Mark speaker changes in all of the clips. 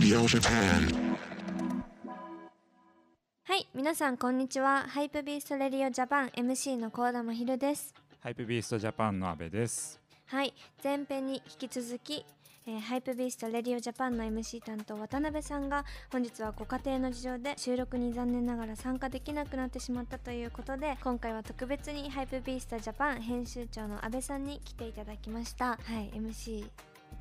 Speaker 1: Radio Japan.
Speaker 2: はい皆さんこんにちはハイプビーストレディオジャパン MC の高田真宙です
Speaker 3: ハイプビーストジャパンの阿部です。
Speaker 2: はい前編に引き続き、えーハイプビーストレディオジャパンの MC 担当渡辺さんが本日はご家庭の事情で収録に残念ながら参加できなくなってしまったということで今回は特別にハイプビーストジャパン編集長の阿部さんに来ていただきましたはい MC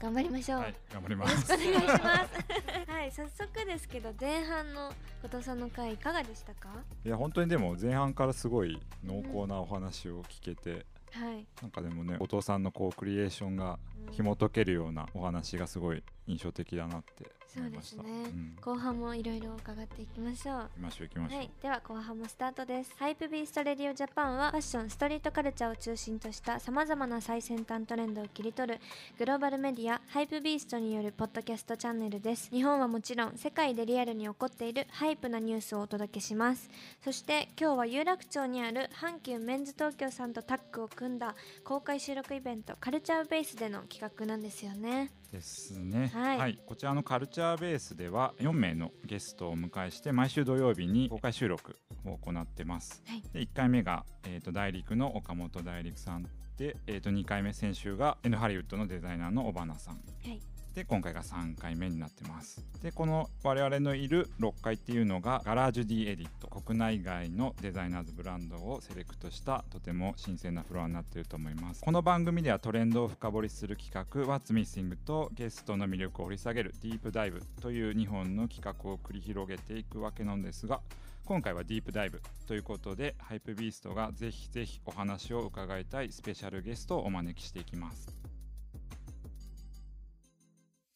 Speaker 2: 頑張りましょう、
Speaker 3: はい、頑張りま
Speaker 2: よろしく
Speaker 3: す。
Speaker 2: お願いします。はい、早速ですけど前半の後藤さんの回いかがでしたか？
Speaker 3: いや本当にでも前半からすごい濃厚なお話を聞けて、
Speaker 2: はい。
Speaker 3: なんかでもね後藤さんのこうクリエーションが紐解けるようなお話がすごい印象的だなって
Speaker 2: そうで
Speaker 3: 思いますした。
Speaker 2: ね。
Speaker 3: うん、
Speaker 2: 後半もいろいろ伺っていきましょう。
Speaker 3: 行きましょう行きましょう。
Speaker 2: はい、では後半もスタートですハイプビーストレディオジャパンはファッションストリートカルチャーを中心としたさまざまな最先端トレンドを切り取るグローバルメディアハイプビーストによるポッドキャストチャンネルです日本はもちろん世界でリアルに起こっているハイプなニュースをお届けしますそして今日は有楽町にある阪急メンズ東京さんとタッグを組んだ公開収録イベントカルチャーベースでの企画なんですよね。
Speaker 3: ですね、
Speaker 2: はい。
Speaker 3: こちらのカルチャーベースでは4名のゲストをお迎えして毎週土曜日に公開収録を行ってます、
Speaker 2: はい。
Speaker 3: で1回目が、えー、と大陸の岡本大陸さんで、えー、と2回目先週が N ハリウッドのデザイナーの尾花さん。
Speaker 2: はい
Speaker 3: で今回が3回目になってます。でこの我々のいる6階っていうのがガラージュ D エディット国内外のデザイナーズブランドをセレクトしたとても新鮮なフロアになっていると思います。この番組ではトレンドを深掘りする企画 What's Missing とゲストの魅力を掘り下げるディープダイブという2本の企画を繰り広げていくわけなんですが今回はディープダイブということでハイプビーストがぜひぜひお話を伺いたいスペシャルゲストをお招きしていきます。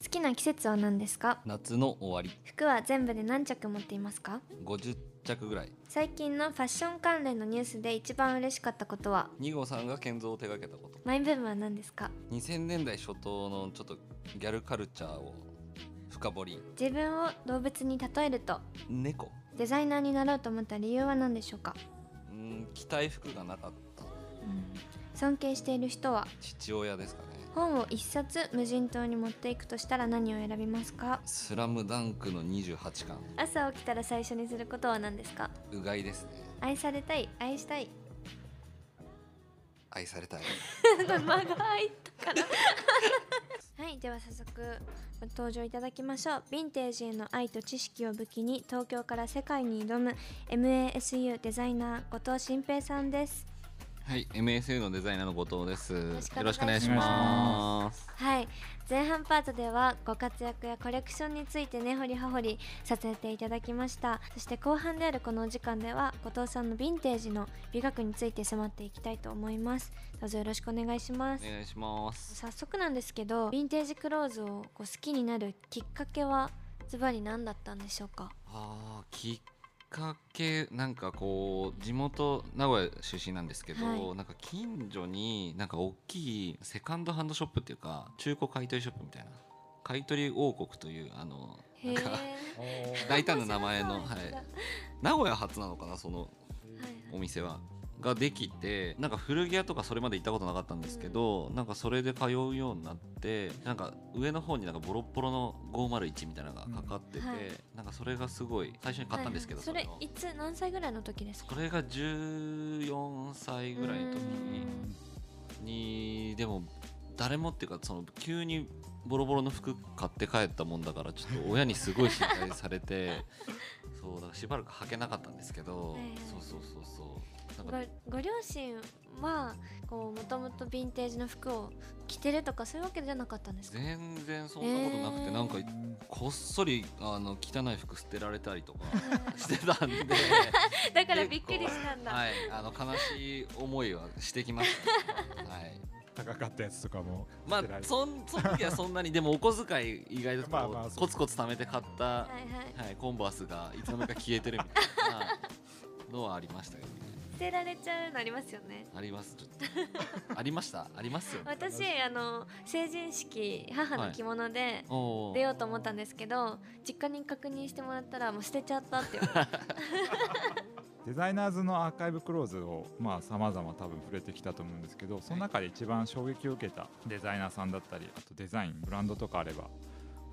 Speaker 2: 好きな季節は何ですか？
Speaker 4: 夏の終わり。
Speaker 2: 服は全部で何着持っていますか
Speaker 4: ？50着ぐらい。
Speaker 2: 最近のファッション関連のニュースで一番嬉しかったことは
Speaker 4: ？2号さんが建造を手掛けたこと。
Speaker 2: マイブームは何ですか
Speaker 4: ？2000年代初頭のちょっとギャルカルチャーを深掘り。
Speaker 2: 自分を動物に例えると？
Speaker 4: 猫。
Speaker 2: デザイナーになろうと思った理由は何でしょうか、
Speaker 4: うーん着たい服がなかった。
Speaker 2: 尊敬している人は？
Speaker 4: 父親ですかね
Speaker 2: 本を一冊無人島に持っていくとしたら何を選びますか？
Speaker 4: スラムダンクの28巻。
Speaker 2: 朝起きたら最初にすることは何ですか？
Speaker 4: うがいですね。
Speaker 2: 愛されたい？愛したい？
Speaker 4: 愛されたい。
Speaker 2: 間が入ったから。はいでは早速ご登場いただきましょう。ヴィンテージへの愛と知識を武器に東京から世界に挑む MASU デザイナー後藤新平さんです
Speaker 4: はい MSU のデザイナーの後藤です。よ
Speaker 2: ろしくお願いし
Speaker 4: ます。
Speaker 2: はい前半パートではご活躍やコレクションについてね掘り葉掘りさせていただきました。そして後半であるこのお時間では後藤さんのヴィンテージの美学について迫っていきたいと思います。どうぞよろしくお願いします。
Speaker 4: お願いします。
Speaker 2: 早速なんですけどヴィンテージクローズをこう好きになるきっかけはズバリ何だったんでしょうか？
Speaker 4: あーきっかけなんかこう地元名古屋出身なんですけど、
Speaker 2: はい。
Speaker 4: なんか近所になんか大きいセカンドハンドショップっていうか中古買取ショップみたいな。買取王国というあの
Speaker 2: へ
Speaker 4: なんか
Speaker 2: え
Speaker 4: 大胆な名前の、はい、名古屋初なのかなそのお店は。ができてなんか古着屋とかそれまで行ったことなかったんですけど、なんかそれで通うようになってなんか上の方になんかボロッボロの501みたいなのがかかってて、
Speaker 2: うんはい。
Speaker 4: なんかそれがすごい最初に買ったんですけど、
Speaker 2: それ
Speaker 4: の
Speaker 2: いつ何歳ぐらいの時ですか？
Speaker 4: これが14歳ぐらいの時ににでも誰もっていうかその急にボロボロの服買って帰ったもんだからちょっと親にすごい心配されて そうだからしばらく履けなかったんですけど、
Speaker 2: はいはい
Speaker 4: そうそうそうそう。
Speaker 2: ご
Speaker 4: なんか
Speaker 2: ご両親はこうもともとヴィンテージの服を着てるとかそういうわけじゃなかったんですか？
Speaker 4: 全然そんなことなくて、
Speaker 2: えー
Speaker 4: なんかこっそりあの汚い服捨てられたりとか してたんで。
Speaker 2: だからびっくりしたんだ、
Speaker 4: はいあの悲しい思いはしてきました、はい
Speaker 3: 高かったやつとかも
Speaker 4: まあそんその時はそんなにでもお小遣い意外と
Speaker 3: まあ
Speaker 4: コツコツ貯めて買った、は
Speaker 2: はい。はい
Speaker 4: い、コンバースがいつの間にか消えてるみたいなのはありましたけどね。
Speaker 2: 捨てられちゃうのありますよね。
Speaker 4: あります。ちょっと。ありました？ありますよね。
Speaker 2: 私あの成人式母の着物で出ようと思ったんですけど、実家に確認してもらったらもう捨てちゃったって言わ
Speaker 3: デザイナーズのアーカイブクローズをまあ様々多分触れてきたと思うんですけどその中で一番衝撃を受けたデザイナーさんだったりあとデザインブランドとかあれば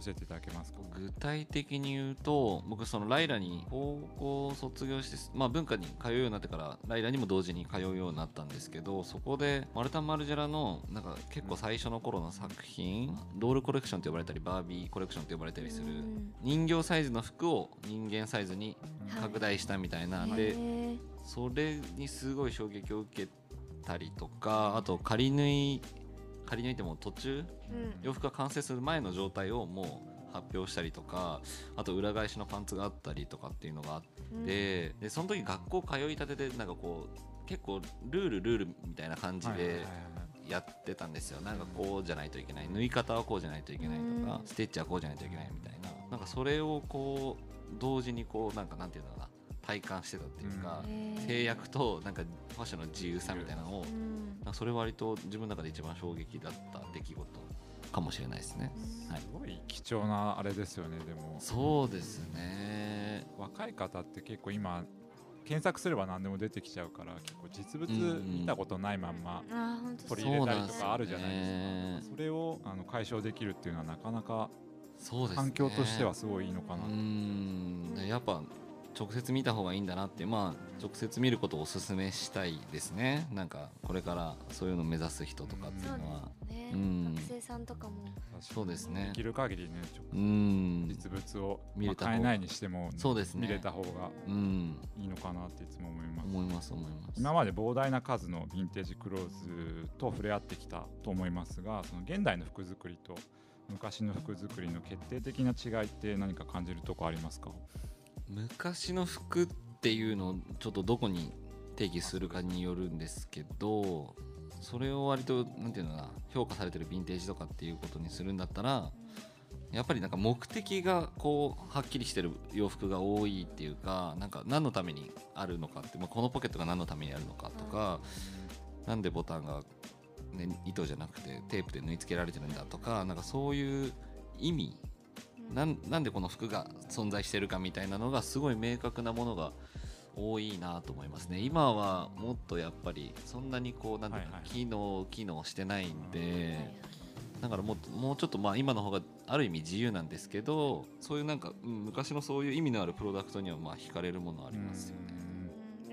Speaker 3: 教えていただけますか？
Speaker 4: 具体的に言うと僕そのライラに高校卒業して、まあ、文化に通うようになってからライラにも同時に通うようになったんですけどそこでマルタン・マルジェラのなんか結構最初の頃の作品ドールコレクションと呼ばれたりバービーコレクションと呼ばれたりする人形サイズの服を人間サイズに拡大したみたいな、でそれにすごい衝撃を受けたりとかあと仮縫い仮縫いっても途中、洋服が完成する前の状態をもう発表したりとかあと裏返しのパンツがあったりとかっていうのがあって、でその時学校通いたてでなんかこう結構ルールルールみたいな感じでやってたんですよ。なんかこうじゃないといけない。縫い方はこうじゃないといけないとか、ステッチはこうじゃないといけないみたいな。なんかそれをこう同時にこうなんかなんていうのかな体感してたっていうか、制約となんかファッションの自由さみたいなのを、うん、それ割と自分の中で一番衝撃だった出来事かもしれないですね、
Speaker 3: はい、すごい貴重なあれですよねでも。
Speaker 4: そうですね。
Speaker 3: 若い方って結構今検索すれば何でも出てきちゃうから結構実物見たことないまんま取り入れたりとかあるじゃないですか、ね、それをあの解消できるっていうのはなかなか環境としてはすごいいいのかな。
Speaker 4: うん。やっぱ直接見た方がいいんだなってまあ直接見ることをお勧めしたいですね。なんかこれからそういうのを目指す人とかっていうのは、
Speaker 2: うん、学生さんとかも。
Speaker 4: そうですね。
Speaker 3: できる限りねうん。実物を見れた買えないにしても、
Speaker 4: そうですね。
Speaker 3: 見れた方がいいのかなっていつも思います。
Speaker 4: 思います思います
Speaker 3: 今まで膨大な数のヴィンテージクローズと触れ合ってきたと思いますがその現代の服作りと昔の服作りの決定的な違いって何か感じるとこありますか？
Speaker 4: 昔の服っていうのをちょっとどこに定義するかによるんですけどそれを割と何て言うのかな評価されてるヴィンテージとかっていうことにするんだったらやっぱりなんか目的がこうはっきりしてる洋服が多いっていうかなんか何のためにあるのかって、まあ、このポケットが何のためにあるのかとか何でボタンが、ね、糸じゃなくてテープで縫い付けられてるんだとかなんかそういう意味なんなんでこの服が存在してるかみたいなのがすごい明確なものが多いなと思いますね。今はもっとやっぱりそんなにこうなんていうか、はいはい、機能機能してないんでだからもうもうちょっとまあ今の方がある意味自由なんですけどそういうなんか、うん、昔のそういう意味のあるプロダクトにはまあ惹かれるものありますよね。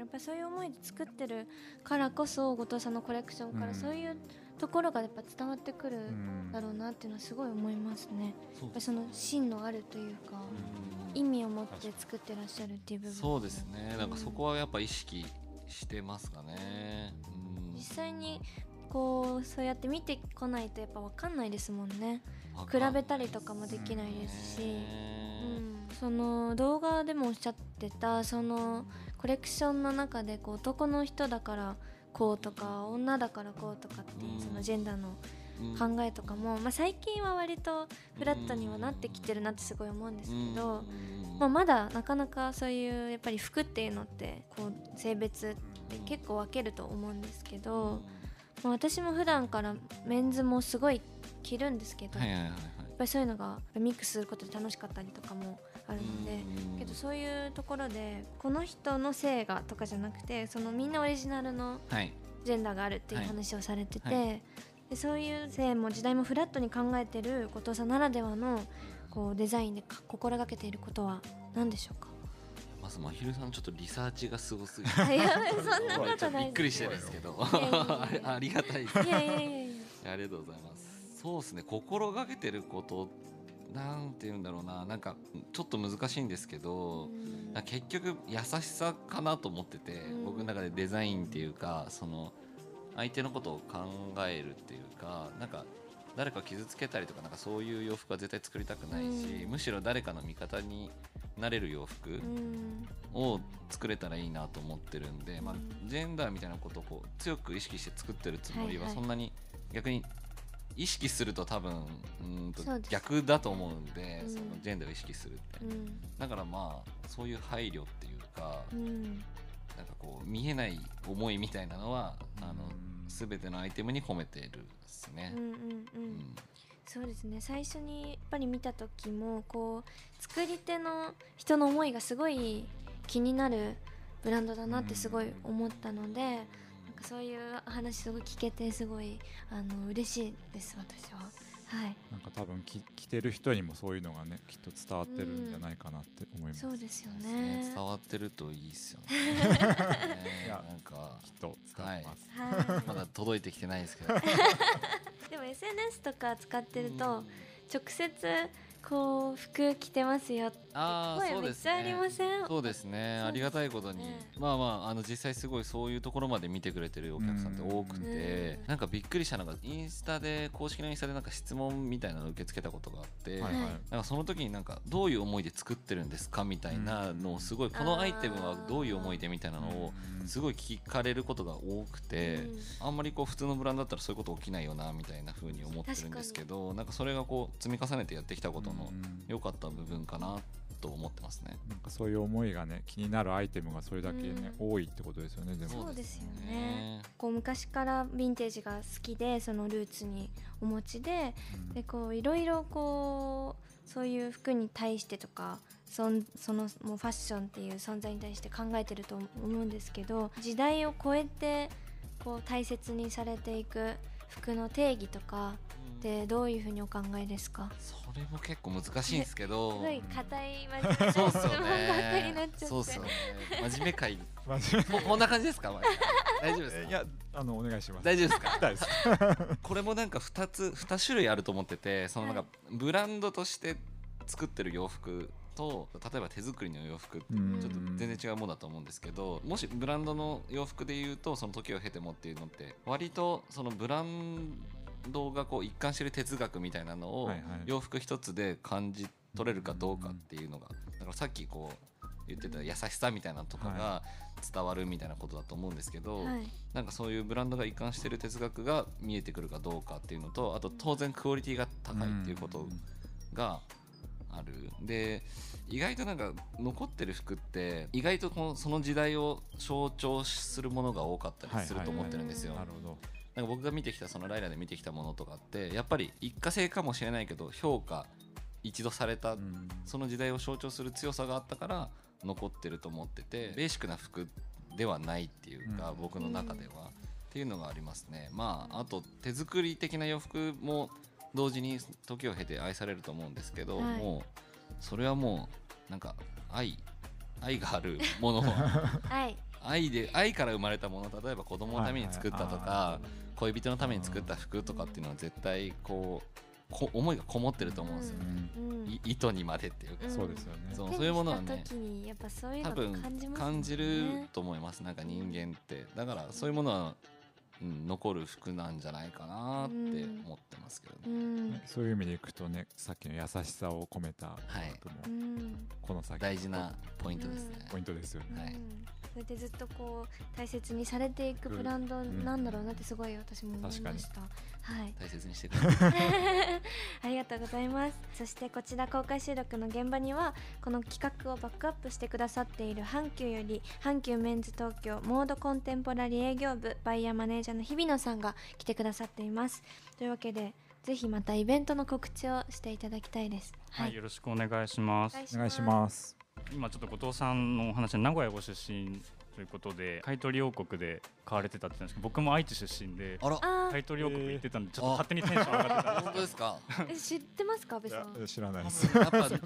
Speaker 2: やっぱりそういう思いで作ってるからこそ後藤さんのコレクションからそういう、ところがやっぱ伝わってくるだろうなっていうのはすごい思いますね。やっぱその芯のあるというか、意味を持って作ってらっしゃるっていう部分。
Speaker 4: そうですね。なんかそこはやっぱ意識してますかね。
Speaker 2: 実際にこうそうやって見てこないとやっぱ分かんないですもんね。比べたりとかもできないですし、うん、その動画でもおっしゃってたそのコレクションの中でこう男の人だからこうとか女だからこうとかっていうそのジェンダーの考えとかも、まあ、最近は割とフラットにはなってきてるなってすごい思うんですけど、まあ、まだなかなかそういうやっぱり服っていうのってこう性別って結構分けると思うんですけど、まあ、私も普段からメンズもすごい着るんですけど、やっぱりそういうのがミックスすることで楽しかったりとかもあるのでけどそういうところでこの人の性がとかじゃなくてそのみんなオリジナルのジェンダーがあるっていう話をされてて、はい。はい、でそういう性も時代もフラットに考えてる後藤さんならではのこうデザインで心がけていることは何でしょうか？
Speaker 4: まずまひるさんちょっとリサーチがすごすぎて。
Speaker 2: そんなことない
Speaker 4: びっくりしてるんですけど。ありがたいいやいやいやいや。ありがとうございます。そうですね。心がけてることなんて言うんだろうななんかちょっと難しいんですけど、結局優しさかなと思ってて、僕の中でデザインっていうかその相手のことを考えるっていうかなんか誰か傷つけたりとかなんかそういう洋服は絶対作りたくないし、むしろ誰かの味方になれる洋服を作れたらいいなと思ってるんで、まあ、ジェンダーみたいなことをこう強く意識して作ってるつもりはそんなに逆に意識すると多分うんと逆だと思うんで、うん、そのジェンダーを意識するって、うん、だからまあそういう配慮っていうか、うん、なんかこう見えない思いみたいなのはあの全てのアイテムに込めてるですね。うんうん。うん。
Speaker 2: そうですね。最初にやっぱり見た時もこう作り手の人の思いがすごい気になるブランドだなってすごい思ったので、かそういう話すごい聞けてすごいあの嬉しいです私は。はい。
Speaker 3: なんか多分き着てる人にもそういうのがねきっと伝わってるんじゃないかなって思います、
Speaker 2: そうですよ
Speaker 4: そうです
Speaker 2: ね。
Speaker 4: 伝わってるといいですよね。
Speaker 3: いや
Speaker 4: なんか
Speaker 3: きっと伝わってます、
Speaker 2: はい。
Speaker 4: まだ届いてきてないですけど。
Speaker 2: でも SNS とか使ってると直接こう服着てますよって。
Speaker 4: ああ
Speaker 2: 声めっちゃありません？
Speaker 4: そうですね。ありがたいことに、
Speaker 2: ね
Speaker 4: まあまああの実際すごいそういうところまで見てくれてるお客さんって多くて
Speaker 2: うん。
Speaker 4: なんかびっくりしたのがインスタで公式のインスタでなんか質問みたいなのを受け付けたことがあって、
Speaker 3: はいはい。
Speaker 2: はい
Speaker 4: なんかその時になんかどういう思いで作ってるんですかみたいなのをすごいこのアイテムはどういう思いでみたいなのをすごい聞かれることが多くて、
Speaker 2: うん。
Speaker 4: あんまりこう普通のブランドだったらそういうこと起きないよなみたいな風に思ってるんですけどなんかそれがこう積み重ねてやってきたことの
Speaker 3: うん。
Speaker 4: 良かった部分かなと思ってますね。
Speaker 3: なんかそういう思いがね気になるアイテムがそれだけね、多いってことですよねでも。
Speaker 2: そうですよね。こう昔からヴィンテージが好きでそのルーツにお持ちで
Speaker 3: うん。
Speaker 2: でこういろいろこうそういう服に対してとかそんそのもうファッションっていう存在に対して考えてると思うんですけど時代を超えてこう大切にされていく服の定義とかってどういうふうにお考えですか？
Speaker 4: それも結構難しいんですけど。
Speaker 2: すごい硬い真面目な
Speaker 4: そうっすよ
Speaker 2: 質問ばっかりになっ
Speaker 4: ね
Speaker 2: ちゃって。
Speaker 4: そうっすよね。真面目会
Speaker 3: 真面
Speaker 4: ここんな感じですか？大丈夫ですか？
Speaker 3: 目いやあのお願いします。
Speaker 4: 大丈夫ですか？
Speaker 3: 大丈夫です。
Speaker 4: これもなんか2つ2種類あると思っててそのなんかブランドとして作ってる洋服と例えば手作りの洋服って
Speaker 3: うん。
Speaker 4: ちょっと全然違うものだと思うんですけどもしブランドの洋服で言うとその時を経てもっていうのって割とそのブランドがこう一貫してる哲学みたいなのを
Speaker 3: はいはい。
Speaker 4: 洋服一つで感じ取れるかどうかっていうのがだからさっきこう言ってた優しさみたいなのとかが伝わるみたいなことだと思うんですけど、
Speaker 2: はい。
Speaker 4: なんかそういうブランドが一貫してる哲学が見えてくるかどうかっていうのとあと当然クオリティが高いっていうことがある。で意外となんか残ってる服って意外とこのその時代を象徴するものが多かったりすると思ってるんですよ。
Speaker 3: なるほど
Speaker 4: なんか僕が見てきたそのライラで見てきたものとかってやっぱり一過性かもしれないけど評価一度された
Speaker 3: うん。
Speaker 4: その時代を象徴する強さがあったから残ってると思っててベーシックな服ではないっていうか、
Speaker 3: うん。
Speaker 4: 僕の中では、っていうのがありますね。まああと手作り的な洋服も同時に時を経て愛されると思うんですけど、
Speaker 2: はい。
Speaker 4: もうそれはもうなんか愛愛があるものは
Speaker 2: はい
Speaker 4: 愛で愛から生まれたもの例えば子供のために作ったと
Speaker 3: はい
Speaker 4: か、
Speaker 3: はい
Speaker 4: 恋人のために作った服とかっていうのは絶対こうこ思いがこもってると思うんですよね、
Speaker 2: うん。
Speaker 4: い意図にまでっていうか、
Speaker 2: うん。
Speaker 3: そうですよね。
Speaker 4: そうそういうものはね
Speaker 2: 手にした時にやっぱそういうの
Speaker 4: 多分
Speaker 2: 感じますもんね。
Speaker 4: 感じると思います。なんか人間って。だからそういうものは、うん、残る服なんじゃないかなって思ってますけど
Speaker 2: う
Speaker 4: ね、
Speaker 2: ん。
Speaker 3: ねそういう意味でいくとねさっきの優しさを込めた
Speaker 4: はい。
Speaker 3: 服も
Speaker 2: うん。
Speaker 3: この先
Speaker 4: 大事なポイントですね、
Speaker 3: ポイントですよね。
Speaker 4: はい
Speaker 2: うんそれでずっとこう大切にされていくブランドなんだろうなってすごい私も思いました、はい。
Speaker 4: 大切にしてください。
Speaker 2: ありがとうございます。そしてこちら公開収録の現場にはこの企画をバックアップしてくださっている阪急より阪急メンズ東京モードコンテンポラリー営業部バイヤーマネージャーの日比野さんが来てくださっています。というわけでぜひまたイベントの告知をしていただきたいです。
Speaker 1: はい、よろしくお願いします。
Speaker 3: お願いします
Speaker 1: 今ちょっと後藤さんのお話で名古屋ご出身ということで買取王国で買われてたって言ったんですけど僕も愛知出身で買取王国行ってたんでちょっと勝手にテンション上がってたんです。
Speaker 4: 本当ですか？
Speaker 2: 知ってますか？安部
Speaker 3: い
Speaker 2: さん
Speaker 3: や知らないです。
Speaker 4: やっぱ東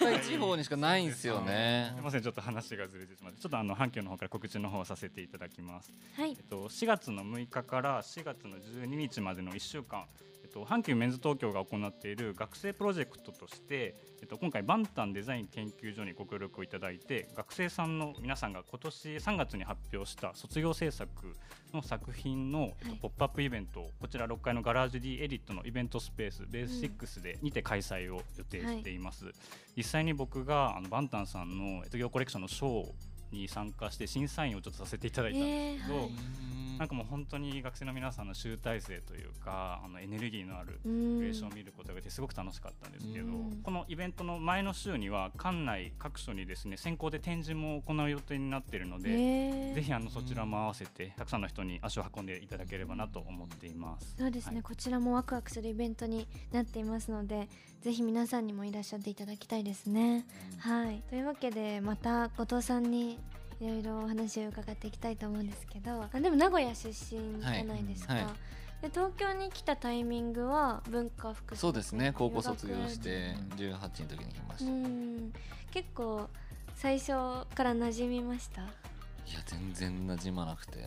Speaker 4: 海地方にしかないんですよね。
Speaker 1: すみませんちょっと話がずれてしまってちょっとあの阪急の方から告知の方をさせていただきます。
Speaker 2: はい。
Speaker 1: えっと4月の6日から4月の12日までの1週間。えっと、阪急メンズ東京が行っている学生プロジェクトとして、えっと、今回バンタンデザイン研究所にご協力をいただいて学生さんの皆さんが今年3月に発表した卒業制作の作品の、えっとポップアップイベントをこちら6階のガラージュ D エディットのイベントスペースベース6でにて開催を予定しています、実際に僕があのバンタンさんの卒業コレクションのショーに参加して審査員をちょっとさせていただいたんですけど、
Speaker 2: えーはい。
Speaker 1: なんかもう本当に学生の皆さんの集大成というかあのエネルギーのある
Speaker 2: う
Speaker 1: ク
Speaker 2: ん
Speaker 1: リエーションを見ることができてすごく楽しかったんですけど、
Speaker 2: うん。
Speaker 1: このイベントの前の週には館内各所にですね先行で展示も行う予定になっているので、
Speaker 2: えー。
Speaker 1: ぜひあのそちらも合わせてたくさんの人に足を運んでいただければなと思っています。
Speaker 2: そうですね、
Speaker 1: はい。
Speaker 2: こちらもワクワクするイベントになっていますのでぜひ皆さんにもいらっしゃっていただきたいですね。はい。というわけでまた後藤さんにいろいろお話を伺っていきたいと思うんですけどあでも名古屋出身じゃないですか、
Speaker 4: はい。はい
Speaker 2: で東京に来たタイミングは文化服
Speaker 4: そうですね。高校卒業し
Speaker 2: 留
Speaker 4: て
Speaker 3: うん
Speaker 4: 18の時に来ま
Speaker 2: 学
Speaker 4: した、い
Speaker 2: うん。結構最初から馴染みました？
Speaker 4: や全然馴染まなくて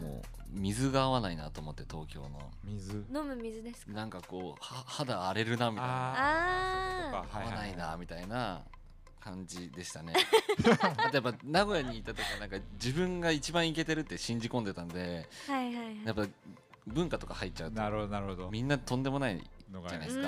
Speaker 4: もう水が合わないなと思って東京の。
Speaker 3: 水？
Speaker 2: 飲む水ですか？
Speaker 4: なんかこうは肌荒れるなみたいな。
Speaker 2: あ
Speaker 3: ー。そういうことか。
Speaker 4: 合わないなみたいな感じでしたね。あとやっぱ名古屋にいた時はなんか自分が一番イケてるって信じ込んでたんで
Speaker 2: はいはいはい。
Speaker 4: やっぱ文化とか入っちゃうと
Speaker 3: なるほどなるほど。
Speaker 4: みんなとんでもない
Speaker 3: のが
Speaker 4: じゃないで
Speaker 2: うん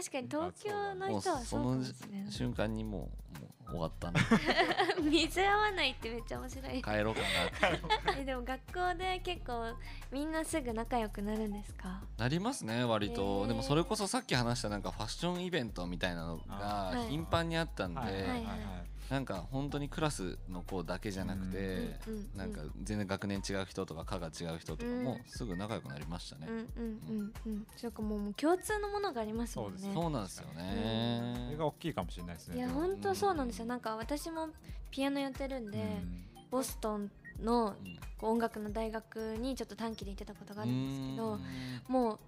Speaker 4: すか
Speaker 2: 確かに東京の人はそ
Speaker 4: の瞬間にもうもう終わったな。
Speaker 2: 水合わないってめっちゃ面白い。
Speaker 4: 帰ろうかなって
Speaker 2: えでも学校で結構みんなすぐ仲良くなるんですか？
Speaker 4: なりますね割と、でもそれこそさっき話したなんかファッションイベントみたいなの
Speaker 3: あ
Speaker 4: が
Speaker 2: はい。
Speaker 4: 頻繁にあったんで、
Speaker 3: はいはいはいはい
Speaker 4: なんか本当にクラスの子だけじゃなくて、
Speaker 2: うんうん
Speaker 4: なんか全然学年違う人とか科が違う人とかもすぐ仲良くなりましたね、
Speaker 2: うんうんうんうん。そうかもう共通のものがありますもんね。
Speaker 3: そう
Speaker 4: なんですよね、
Speaker 3: それが大きいかもしれないですね。
Speaker 2: いや本当そうなんですよ。なんか私もピアノやってるんで、
Speaker 3: うん。
Speaker 2: ボストンの音楽の大学にちょっと短期で行ってたことがあるんですけど
Speaker 4: うん。
Speaker 2: もう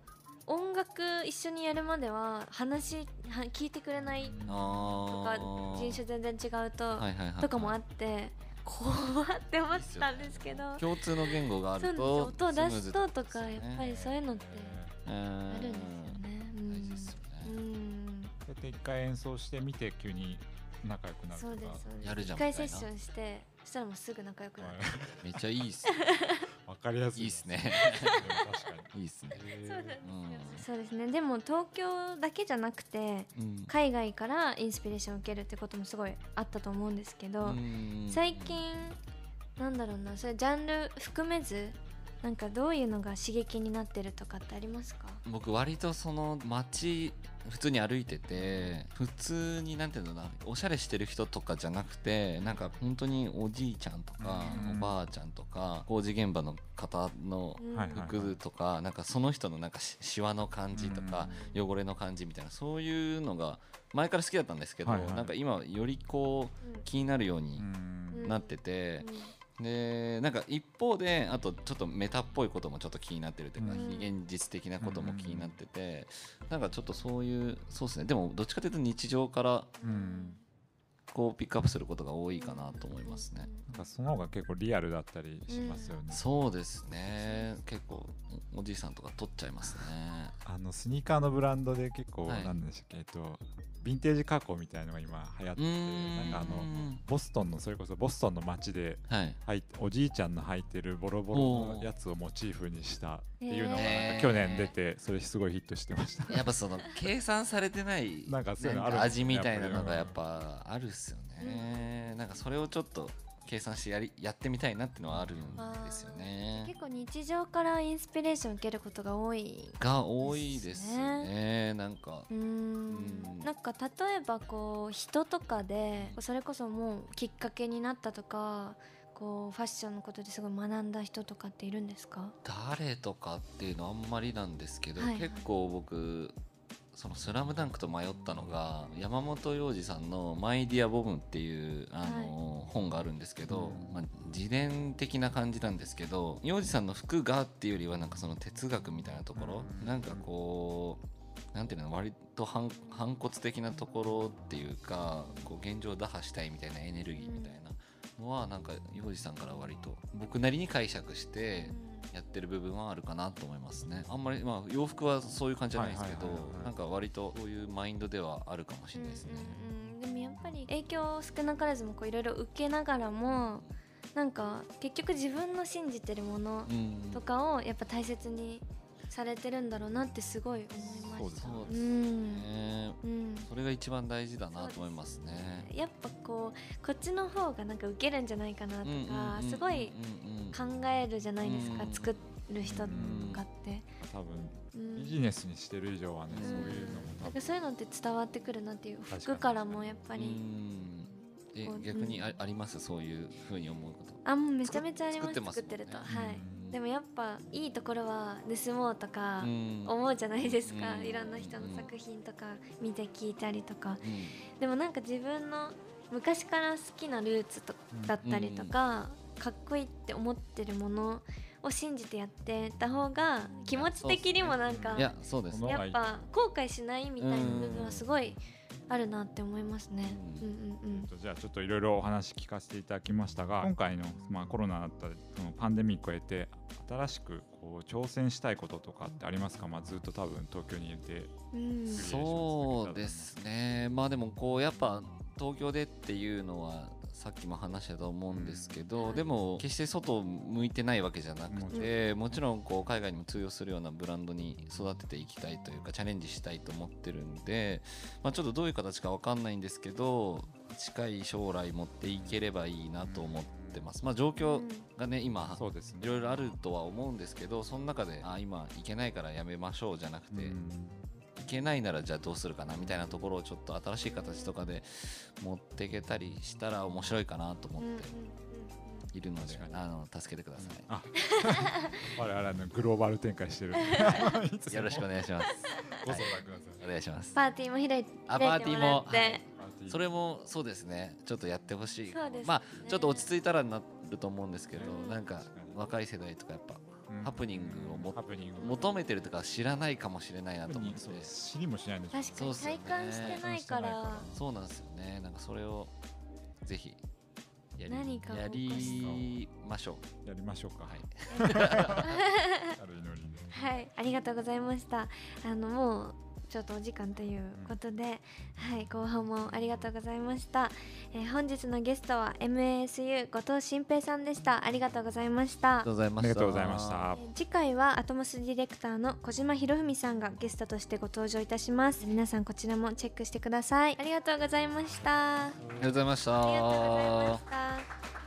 Speaker 2: 音楽一緒にやるまでは話は聞いてくれないとか人種全然違うと、とかもあって怖って思ってたんですけど。
Speaker 4: 共通の言語があ
Speaker 2: そう
Speaker 4: ると
Speaker 2: なんですよ音出すととかやっぱりそういうのって
Speaker 4: あ
Speaker 2: あるんですよね。
Speaker 4: 大事ですよね、
Speaker 2: うん。
Speaker 3: そうやって一回演奏してみて急に仲良くなるとか。
Speaker 2: そうですそうです。
Speaker 4: やるじゃん
Speaker 2: 一回セッションしてそしたらもうすぐ仲良くなる、
Speaker 4: めっちゃいいっすね
Speaker 3: わかりやすい
Speaker 4: いいっすね。
Speaker 3: 確かに。
Speaker 4: いいっすね。
Speaker 2: そうなんですよ、
Speaker 4: うん
Speaker 2: そうですね。でも東京だけじゃなくて
Speaker 4: うん。
Speaker 2: 海外からインスピレーションを受けるってこともすごいあったと思うんですけど、
Speaker 4: うん。
Speaker 2: 最近なんだろうなそれジャンル含めずなんかどういうのが刺激になってるとかってありますか？
Speaker 4: 僕割とその街普通に歩いてて普通になんていうのかなおしゃれしてる人とかじゃなくてなんか本当におじいちゃんとか
Speaker 3: うん。
Speaker 4: おばあちゃんとか工事現場の方の服とかなんかその人のなんかししわの感じとか汚れの感じみたいなそういうのが前から好きだったんですけどなんか今よりこう気になるように
Speaker 3: うん。
Speaker 4: なってて
Speaker 2: うん
Speaker 4: でなんか一方であとちょっとメタっぽいこともちょっと気になってるというか、
Speaker 2: うん。
Speaker 4: 非現実的なことも気になってて、なんかちょっとそういうそうですね。でもどっちかというと日常から
Speaker 3: うん
Speaker 4: こうピックアップすることが多いかなと思いますね。
Speaker 3: なんかその方が結構リアルだったりしますよね、
Speaker 4: そうですね。結構おおじいさんとか取っちゃいますね。
Speaker 3: あのスニーカーのブランドで結構、
Speaker 4: はい。
Speaker 3: なんでしたっけ？えっとヴィンテージ加工みたいなのが今流行ってて
Speaker 4: ん。
Speaker 3: なんかあのボストンのそれこそボストンの街で
Speaker 4: はい
Speaker 3: おじいちゃんの履いてるボロボロのやつをモチーフにしたっていうのが
Speaker 2: へ
Speaker 4: ー
Speaker 3: なんか去年出てそれすごいヒットしてました
Speaker 4: やっぱその計算されてない
Speaker 3: なんかそういうのある
Speaker 4: 味みたいなのが
Speaker 3: やっ
Speaker 4: ぱあるっすよね。なんかそれをちょっと計算してやりやってみたいなっていうのはあるんですよね。
Speaker 2: 結構日常からインスピレーションを受けることが多い
Speaker 4: が多いですね。なんか
Speaker 2: うーん
Speaker 4: うん
Speaker 2: なんか例えばこう人とかでそれこそもうきっかけになったとかこうファッションのことですごい学んだ人とかっているんですか？
Speaker 4: 誰とかっていうのはあんまりなんですけど、
Speaker 2: はいはい。
Speaker 4: 結構僕その「スラムダンクと迷ったのが山本耀司さんの「マイ・ディア・ボム」っていうあの、本があるんですけど、
Speaker 3: うん。
Speaker 4: まあ、自伝的な感じなんですけど耀司さんの服がっていうよりはなんかその哲学みたいなところ、
Speaker 3: うん。
Speaker 4: なんかこうなんていうの割と反反骨的なところっていうかこう現状を打破したいみたいなエネルギーみたいなのはなんか洋次さんから割と僕なりに解釈して。やってる部分はあるかなと思いますね。あんまりまあ洋服はそういう感じじゃないですけどなんか割とそういうマインドではあるかもしれないですね、
Speaker 2: うんうんうん。でもやっぱり影響を少なからずもこういろいろ受けながらもなんか結局自分の信じてるもの
Speaker 4: うん。
Speaker 2: とかをやっぱ大切にされてるんだろうなってすごい思いました。
Speaker 4: そうです
Speaker 2: うん。
Speaker 4: ね
Speaker 2: うん。
Speaker 4: それが一番大事だなと思いますね。
Speaker 2: やっぱこうこっちの方がなんか受けるんじゃないかなとか
Speaker 4: うん
Speaker 2: すごい
Speaker 4: うん
Speaker 2: 考えるじゃないですか
Speaker 4: うん
Speaker 2: 作る人とかって、
Speaker 3: 多分。
Speaker 2: うん。
Speaker 3: ビジネスにしてる以上はね、
Speaker 2: うん。
Speaker 3: そういうのも多分。
Speaker 2: そういうのって伝わってくるなっていう服からもやっぱ
Speaker 4: う
Speaker 2: り
Speaker 4: ん。え逆にああります？そういうふうに思うこと。
Speaker 2: あもうめちゃめちゃあります。
Speaker 4: 作ってます
Speaker 2: 作ってると、はい。
Speaker 3: うん
Speaker 2: でもやっぱいいところは盗もうとか
Speaker 4: うん。
Speaker 2: 思うじゃないですか、
Speaker 4: うん。
Speaker 2: いろんな人の作品とか見て聞いたりとか。
Speaker 4: うん。
Speaker 2: でもなんか自分の昔から好きなルーツとだったりとか、かっこいいって思ってるものを信じてやってた方が気持ち的にもなんか
Speaker 4: や
Speaker 2: っぱ後悔しないみたいな部分はすごいあるなって思いますね。
Speaker 4: う
Speaker 2: うんんうん。
Speaker 3: じゃあちょっといろいろお話聞かせていただきましたが今回の、まあ、コロナだったりそのパンデミックを経て新しくこう挑戦したいこととかってありますか、まあ、ずっと多分東京にいて
Speaker 2: うん。うん
Speaker 4: そうですね。まあでもこうやっぱ東京でっていうのはさっきも話したと思うんですけど、
Speaker 2: うん。
Speaker 4: でも決して外を向いてないわけじゃなくて、もちろん。こう海外にも通用するようなブランドに育てていきたいというかチャレンジしたいと思ってるんで、まあ、ちょっとどういう形かわかんないんですけど近い将来持っていければいいなと思ってます。まあ、状況がね今
Speaker 3: そうですね。
Speaker 4: いろいろあるとは思うんですけどその中であ今いけないからやめましょうじゃなくて、けないならじゃあどうするかなみたいなところをちょっと新しい形とかで持っていけたりしたら面白いかなと思
Speaker 2: うんうん
Speaker 4: っているので、あの助けてください、
Speaker 3: あ我々のグローバル展開してる。
Speaker 4: よろしくお願いします。
Speaker 3: ご相談ください。
Speaker 4: お願いします
Speaker 2: パーティーも開いて
Speaker 4: あパーティーも
Speaker 2: もらって。
Speaker 3: パーティー。
Speaker 4: それもそうですねちょっとやってほしい
Speaker 2: ね
Speaker 4: まあちょっと落ち着いたらなると思うんですけど、
Speaker 2: うん
Speaker 4: なんか若い世代とかやっぱ
Speaker 3: うん
Speaker 4: ハプニングをも
Speaker 3: ハプニング。
Speaker 4: 求めてるとか知らないかもしれないなと思って。
Speaker 3: 知りもしないんでしょ
Speaker 2: 確かに
Speaker 4: そうっすよね。
Speaker 2: 体感してないから。
Speaker 4: そうなんですよ。ねなんかそれをぜひやりやりましょう。
Speaker 3: やりましょうか、
Speaker 4: はい。
Speaker 2: はい、ありがとうございました。あのもうちょっとお時間ということで、はい、後半もありがとうございました。えー本日のゲストは MASU 後藤新平さんでした。ありがとうございました
Speaker 4: ありがとう。ございました
Speaker 3: ありがとうございました
Speaker 2: えー次回はアトモスディレクターの小島博文さんがゲストとしてご登場いたします。皆さんこちらもチェックしてください。ありがとうございました。あ
Speaker 4: ありがとうございました
Speaker 2: りがとうございました。